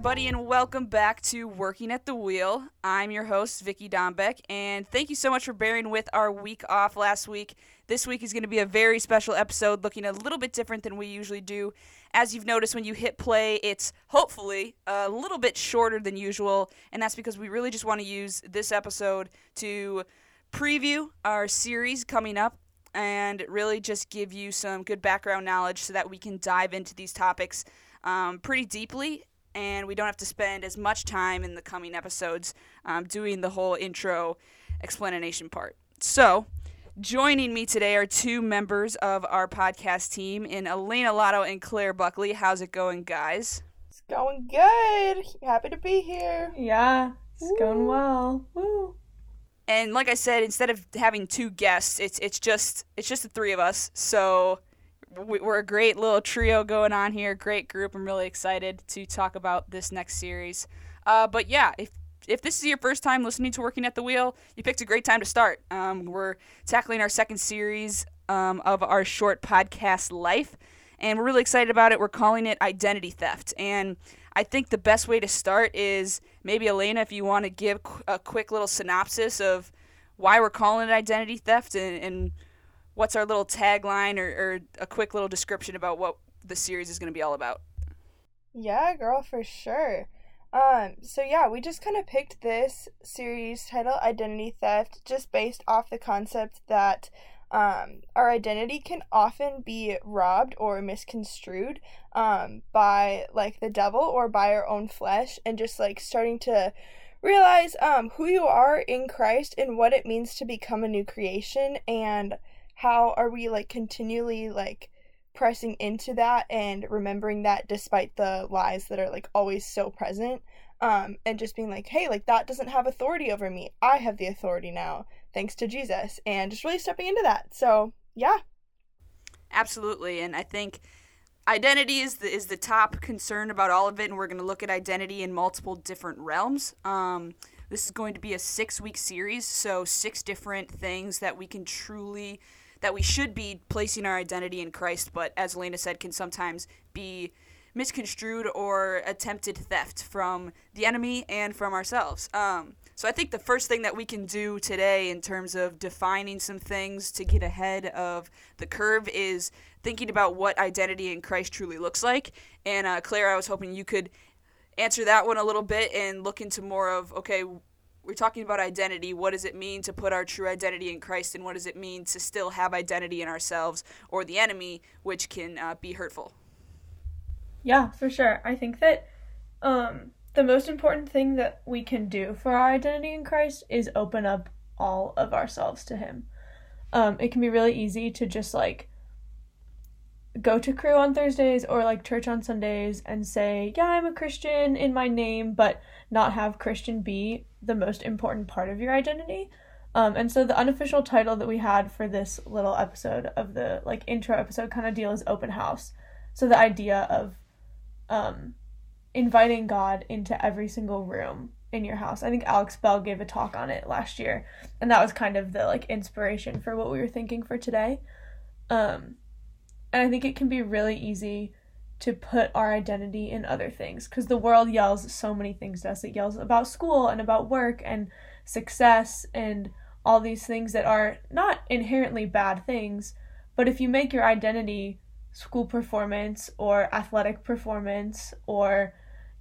everybody, and welcome back to Working at the Wheel. I'm your host, Vicky Dombeck, and thank you so much for bearing with our week off last week. This week is going to be a very special episode, looking a little bit different than we usually do. As you've noticed, when you hit play, it's hopefully a little bit shorter than usual, and that's because we really just want to use this episode to preview our series coming up and really just give you some good background knowledge so that we can dive into these topics um, pretty deeply and we don't have to spend as much time in the coming episodes um, doing the whole intro explanation part. So, joining me today are two members of our podcast team in Elena Lotto and Claire Buckley. How's it going, guys? It's going good. Happy to be here. Yeah, it's Woo. going well. Woo. And like I said, instead of having two guests, it's it's just it's just the three of us. So we're a great little trio going on here. Great group. I'm really excited to talk about this next series. Uh, but yeah, if if this is your first time listening to Working at the Wheel, you picked a great time to start. Um, we're tackling our second series um, of our short podcast life, and we're really excited about it. We're calling it Identity Theft, and I think the best way to start is maybe Elena, if you want to give a quick little synopsis of why we're calling it identity theft and, and what's our little tagline or, or a quick little description about what the series is going to be all about? Yeah, girl, for sure. Um, so yeah, we just kind of picked this series title, Identity Theft, just based off the concept that um, our identity can often be robbed or misconstrued um, by like the devil or by our own flesh, and just like starting to realize um, who you are in Christ and what it means to become a new creation and how are we like continually like pressing into that and remembering that despite the lies that are like always so present um and just being like hey like that doesn't have authority over me. I have the authority now thanks to jesus and just really stepping into that. So yeah. Absolutely and i think identity is the is the top concern about all of it and we're going to look at identity in multiple different realms. Um this is going to be a six week series so six different things that we can truly that we should be placing our identity in Christ, but as Elena said, can sometimes be misconstrued or attempted theft from the enemy and from ourselves. Um, so I think the first thing that we can do today in terms of defining some things to get ahead of the curve is thinking about what identity in Christ truly looks like. And uh, Claire, I was hoping you could answer that one a little bit and look into more of okay we're talking about identity. What does it mean to put our true identity in Christ, and what does it mean to still have identity in ourselves or the enemy, which can uh, be hurtful? Yeah, for sure. I think that um, the most important thing that we can do for our identity in Christ is open up all of ourselves to Him. Um, it can be really easy to just like go to Cru on Thursdays or like church on Sundays and say, Yeah, I'm a Christian in my name, but not have Christian be the most important part of your identity. Um, and so the unofficial title that we had for this little episode of the like intro episode kind of deal is open house. So the idea of um, inviting God into every single room in your house. I think Alex Bell gave a talk on it last year, and that was kind of the like inspiration for what we were thinking for today. Um, and I think it can be really easy to put our identity in other things because the world yells so many things to us. It yells about school and about work and success and all these things that are not inherently bad things. But if you make your identity school performance or athletic performance or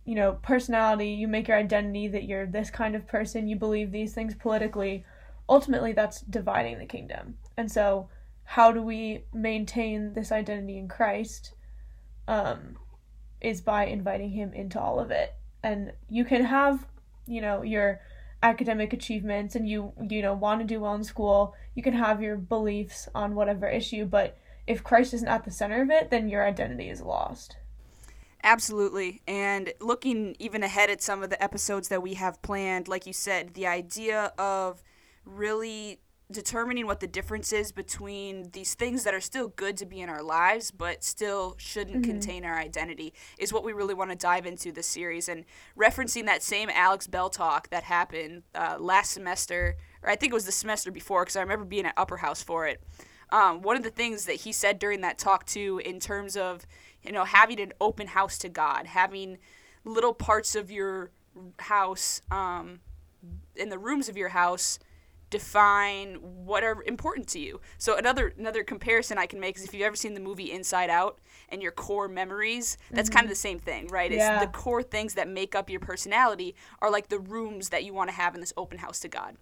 you know personality you make your identity that you're this kind of person you believe these things politically ultimately that's dividing the kingdom and so how do we maintain this identity in christ um, is by inviting him into all of it. And you can have, you know, your academic achievements and you you know want to do well in school. You can have your beliefs on whatever issue but if christ isn't at the center of it then your identity is lost. Absolutely. And looking even ahead at some of the episodes that we have planned like you said the idea of really determining what the difference is between these things that are still good to be in our lives but still shouldn't mm-hmm. contain our identity is what we really want to dive into this series and referencing that same alex bell talk that happened uh, last semester or i think it was the semester before because i remember being at upper house for it um, one of the things that he said during that talk too in terms of you know having an open house to god having little parts of your house, um, in the rooms of your house, define what are important to you. So another another comparison I can make is if you've ever seen the movie Inside Out and your core memories, that's kind of mm-hmm. the same thing, right? It's the core things that make up your personality are like the rooms that you want to have in this open house to God.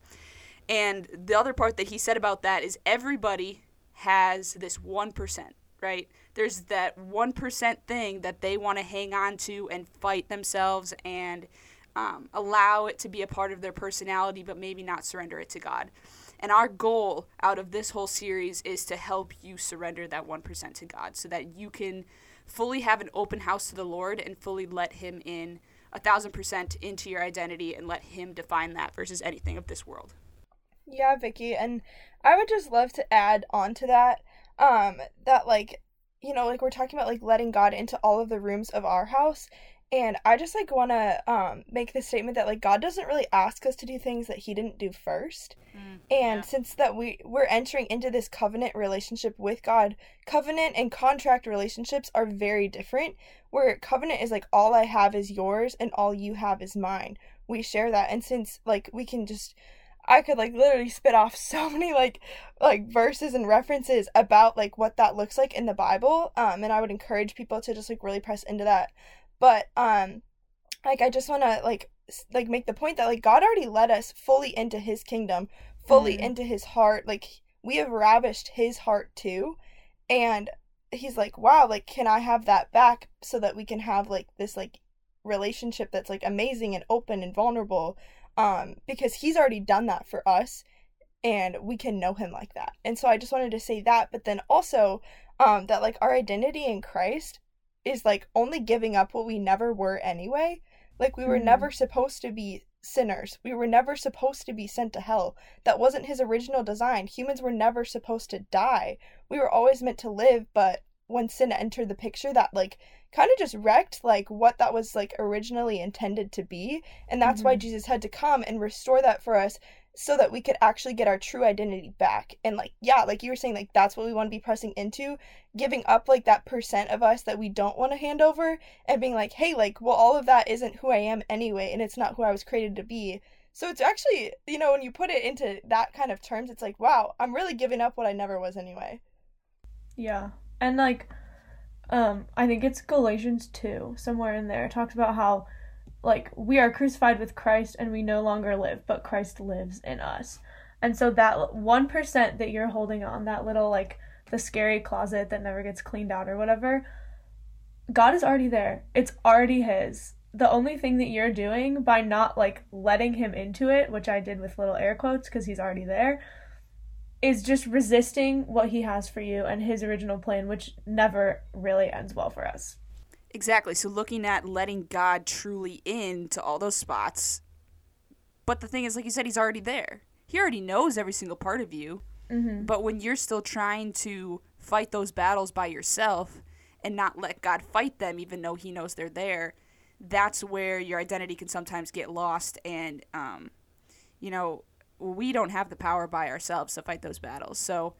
And the other part that he said about that is everybody has this 1%, right? There's that 1% thing that they want to hang on to and fight themselves and um, allow it to be a part of their personality, but maybe not surrender it to God. And our goal out of this whole series is to help you surrender that 1% to God so that you can fully have an open house to the Lord and fully let Him in a thousand percent into your identity and let Him define that versus anything of this world. Yeah, Vicky, and I would just love to add on to that, um, that like, you know, like we're talking about like letting God into all of the rooms of our house, and I just like want to um make the statement that like God doesn't really ask us to do things that He didn't do first, and yeah. since that we we're entering into this covenant relationship with God, covenant and contract relationships are very different. Where covenant is like all I have is yours and all you have is mine. We share that, and since like we can just I could like literally spit off so many like like verses and references about like what that looks like in the Bible. Um and I would encourage people to just like really press into that. But um like I just want to like like make the point that like God already led us fully into his kingdom, fully Mhm. into his heart. Like we have ravished his heart too. And he's like, "Wow, like can I have that back so that we can have like this like relationship that's like amazing and open and vulnerable um because he's already done that for us and we can know him like that and so i just wanted to say that but then also um that like our identity in christ is like only giving up what we never were anyway. Like we were Mhm. never supposed to be sinners. We were never supposed to be sent to hell. That wasn't his original design. Humans were never supposed to die. We were always meant to live but when sin entered the picture that like kind of just wrecked like what that was like originally intended to be. And that's why Mhm. Jesus had to come and restore that for us so that we could actually get our true identity back. And like yeah like you were saying like that's what we want to be pressing into giving up like that percent of us that we don't want to hand over and being like hey like well all of that isn't who I am anyway and it's not who I was created to be. So it's actually you know when you put it into that kind of terms it's like wow I'm really giving up what I never was anyway. Yeah. And like um I think it's Galatians 2 somewhere in there talks about how like we are crucified with Christ and we no longer live but Christ lives in us. And so that 1% that you're holding on that little like the scary closet that never gets cleaned out or whatever God is already there. It's already his. The only thing that you're doing by not like letting him into it, which I did with little air quotes because he's already there, is just resisting what he has for you and his original plan, which never really ends well for us. Exactly. So looking at letting God truly in to all those spots. But the thing is, like you said, he's already there. He already knows every single part of you. Mm-hmm. But when you're still trying to fight those battles by yourself and not let God fight them, even though He knows they're there, that's where your identity can sometimes get lost. And, um, you know, we don't have the power by ourselves to fight those battles. So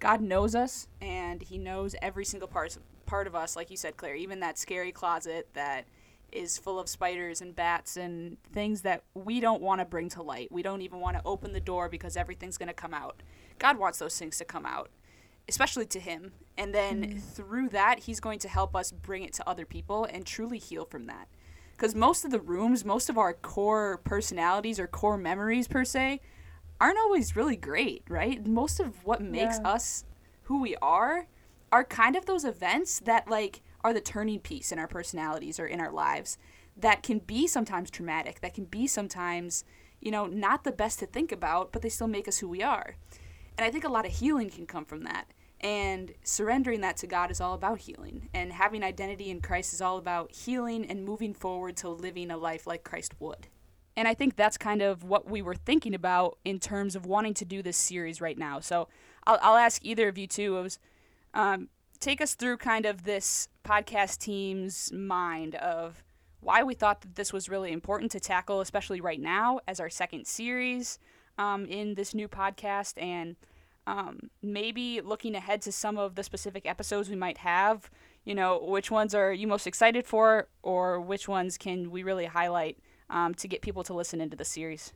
God knows us, and He knows every single part part of us, like you said, Claire. Even that scary closet that is full of spiders and bats and things that we don't want to bring to light. We don't even want to open the door because everything's going to come out. God wants those things to come out, especially to Him. And then mm-hmm. through that, He's going to help us bring it to other people and truly heal from that. Because most of the rooms, most of our core personalities or core memories, per se, aren't always really great, right? Most of what makes Yeah. us who we are are kind of those events that, like, are the turning piece in our personalities or in our lives that can be sometimes traumatic, that can be sometimes, you know, not the best to think about, but they still make us who we are. And I think a lot of healing can come from that. And surrendering that to God is all about healing. And having identity in Christ is all about healing and moving forward to living a life like Christ would. And I think that's kind of what we were thinking about in terms of wanting to do this series right now. So I'll, I'll ask either of you two was, um, take us through kind of this podcast team's mind of why we thought that this was really important to tackle, especially right now as our second series um, in this new podcast, and um, maybe looking ahead to some of the specific episodes we might have. you know, which ones are you most excited for, or which ones can we really highlight um, to get people to listen into the series?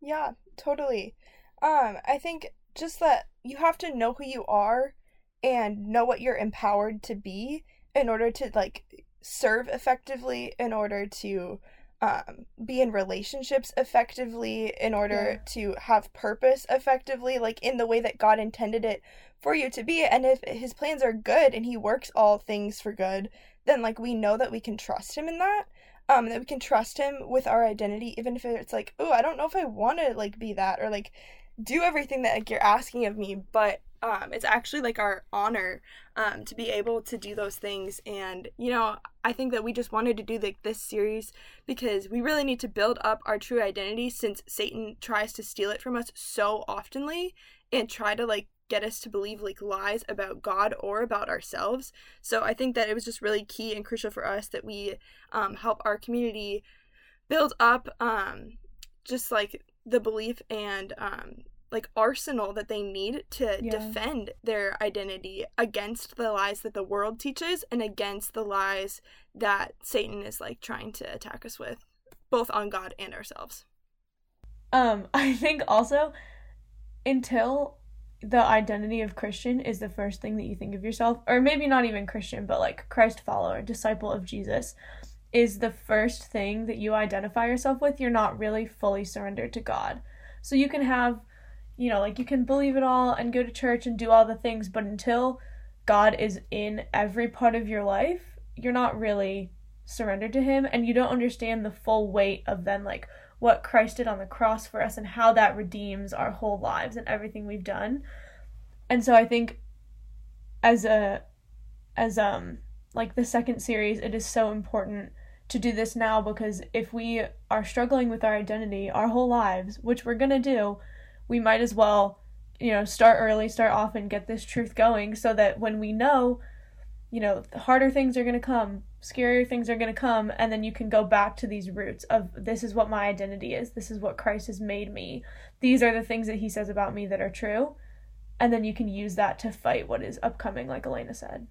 Yeah, totally. Um, I think just that you have to know who you are and know what you're empowered to be in order to like serve effectively, in order to um, be in relationships effectively, in order yeah. to have purpose effectively, like in the way that God intended it for you to be. And if his plans are good and he works all things for good, then like we know that we can trust him in that. Um, that we can trust him with our identity, even if it's like, oh, I don't know if I want to like be that or like do everything that like you're asking of me, but um, it's actually like our honor um, to be able to do those things. And you know, I think that we just wanted to do like this series because we really need to build up our true identity since Satan tries to steal it from us so oftenly and try to like get us to believe like lies about God or about ourselves. So I think that it was just really key and crucial for us that we um, help our community build up um, just like the belief and um, like arsenal that they need to yeah. defend their identity against the lies that the world teaches and against the lies that Satan is like trying to attack us with, both on God and ourselves. Um, I think also until the identity of Christian is the first thing that you think of yourself, or maybe not even Christian, but like Christ follower, disciple of Jesus, is the first thing that you identify yourself with, you're not really fully surrendered to God. So you can have, you know, like you can believe it all and go to church and do all the things, but until God is in every part of your life, you're not really surrendered to Him and you don't understand the full weight of then like what Christ did on the cross for us and how that redeems our whole lives and everything we've done. And so I think as a as um like the second series it is so important to do this now because if we are struggling with our identity our whole lives, which we're going to do, we might as well, you know, start early, start often, get this truth going so that when we know, you know, harder things are going to come, scarier things are going to come and then you can go back to these roots of this is what my identity is this is what christ has made me these are the things that he says about me that are true and then you can use that to fight what is upcoming like elena said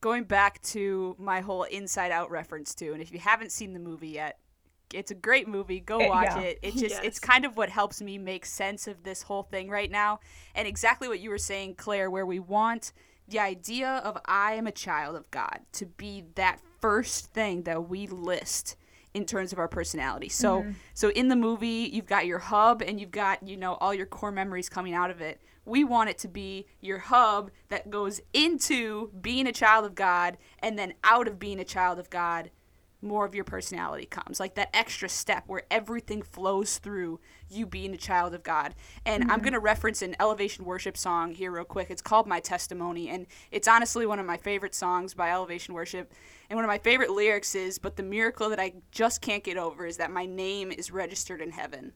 going back to my whole inside out reference too and if you haven't seen the movie yet it's a great movie go eh, watch it, yeah. it. it just yes. it's kind of what helps me make sense of this whole thing right now and exactly what you were saying claire where we want the idea of I am a child of God to be that first thing that we list in terms of our personality. So mm-hmm. so in the movie you've got your hub and you've got, you know, all your core memories coming out of it. We want it to be your hub that goes into being a child of God and then out of being a child of God more of your personality comes. Like that extra step where everything flows through you being a child of god. And mm-hmm. i'm going to reference an elevation worship song here real quick. It's called my testimony and it's honestly one of my favorite songs by elevation worship. And one of my favorite lyrics is but the miracle that i just can't get over is that my name is registered in heaven.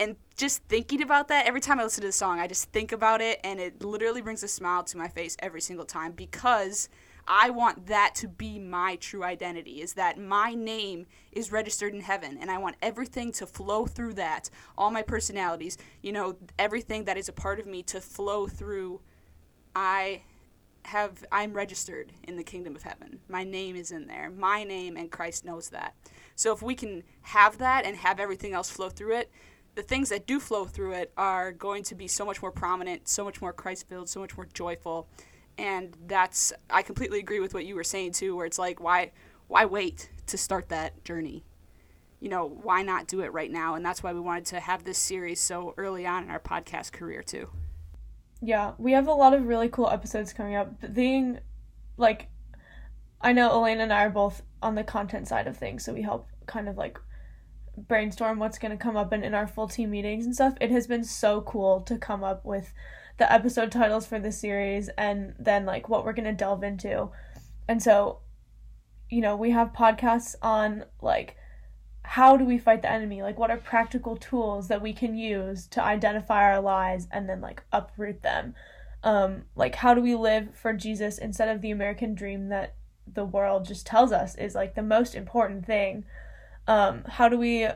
And just thinking about that every time i listen to the song i just think about it and it literally brings a smile to my face every single time because I want that to be my true identity is that my name is registered in heaven and I want everything to flow through that. All my personalities you know everything that is a part of me to flow through. I have I'm registered in the kingdom of heaven. My name is in there. My name and Christ knows that. So if we can have that and have everything else flow through it the things that do flow through it are going to be so much more prominent so much more Christ filled so much more joyful and that's I completely agree with what you were saying too where it's like why why wait to start that journey? You know why not do it right now? And that's why we wanted to have this series so early on in our podcast career too. Yeah we have a lot of really cool episodes coming up. But being like i know elena and i are both on the content side of things so we help kind of like brainstorm what's going to come up in, in our full team meetings and stuff. It has been so cool to come up with the episode titles for the series and then like what we're going to delve into. And so, you know, we have podcasts on like how do we fight the enemy? Like what are practical tools that we can use to identify our lies and then like uproot them? Um like how do we live for Jesus instead of the American dream that the world just tells us is like the most important thing? Um how do we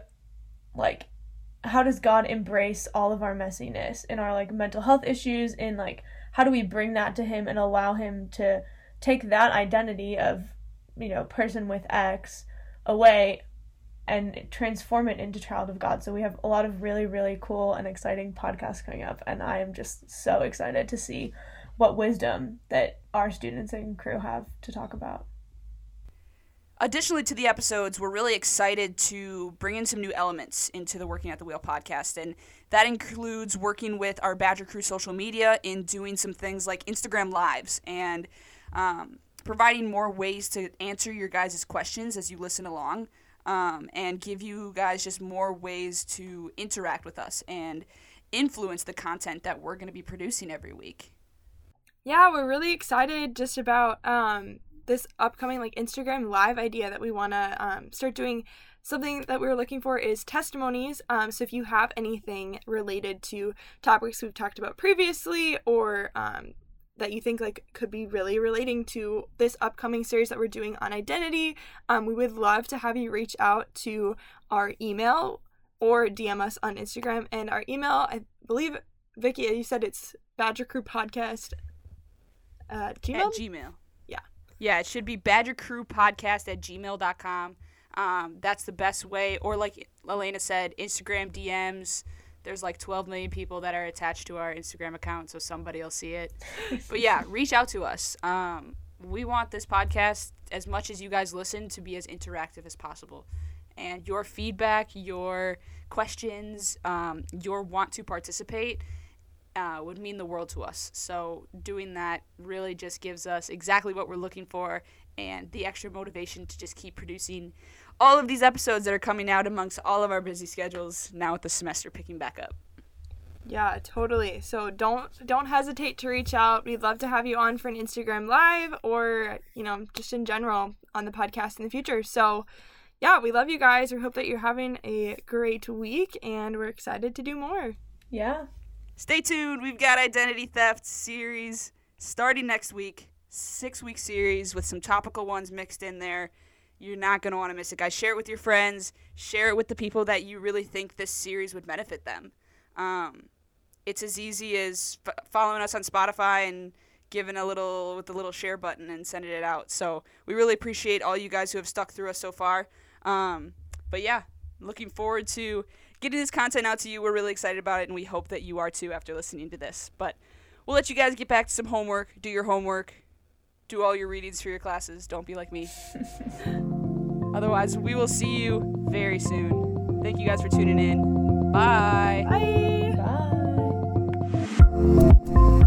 like how does God embrace all of our messiness in our like mental health issues in like how do we bring that to him and allow him to take that identity of, you know, person with X away and transform it into child of God. So we have a lot of really, really cool and exciting podcasts coming up. And I am just so excited to see what wisdom that our students and Cru have to talk about. Additionally to the episodes, we're really excited to bring in some new elements into the Working at the Wheel podcast. And that includes working with our Badger Cru social media in doing some things like Instagram Lives and um, providing more ways to answer your guys' questions as you listen along um, and give you guys just more ways to interact with us and influence the content that we're going to be producing every week. Yeah, we're really excited just about um, this upcoming like Instagram live idea that we want to um, start doing. Something that we are looking for is testimonies. Um, so if you have anything related to topics we've talked about previously, or um, that you think like could be really relating to this upcoming series that we're doing on identity, um, we would love to have you reach out to our email or DM us on Instagram. And our email, I believe, Vicky, you said it's Badger Cru Podcast Gmail. At Gmail. Yeah, it should be Badger Cru Podcast at gmail.com. Um, that's the best way. Or, like Elena said, Instagram DMs. There's like 12 million people that are attached to our Instagram account, so somebody will see it. but yeah, reach out to us. Um, we want this podcast, as much as you guys listen, to be as interactive as possible. And your feedback, your questions, um, your want to participate uh, would mean the world to us. So doing that really just gives us exactly what we're looking for and the extra motivation to just keep producing all of these episodes that are coming out amongst all of our busy schedules now with the semester picking back up. Yeah, totally. So don't don't hesitate to reach out. We'd love to have you on for an Instagram live or, you know, just in general on the podcast in the future. So yeah, we love you guys. We hope that you're having a great week and we're excited to do more. Yeah. Stay tuned. We've got Identity Theft series starting next week. Six week series with some topical ones mixed in there. You're not going to want to miss it, guys. Share it with your friends. Share it with the people that you really think this series would benefit them. Um, it's as easy as f- following us on Spotify and giving a little with the little share button and sending it out. So we really appreciate all you guys who have stuck through us so far. Um, but yeah, looking forward to getting this content out to you. We're really excited about it, and we hope that you are too after listening to this. But we'll let you guys get back to some homework, do your homework, do all your readings for your classes. Don't be like me. Otherwise, we will see you very soon. Thank you guys for tuning in. Bye. Bye. Bye.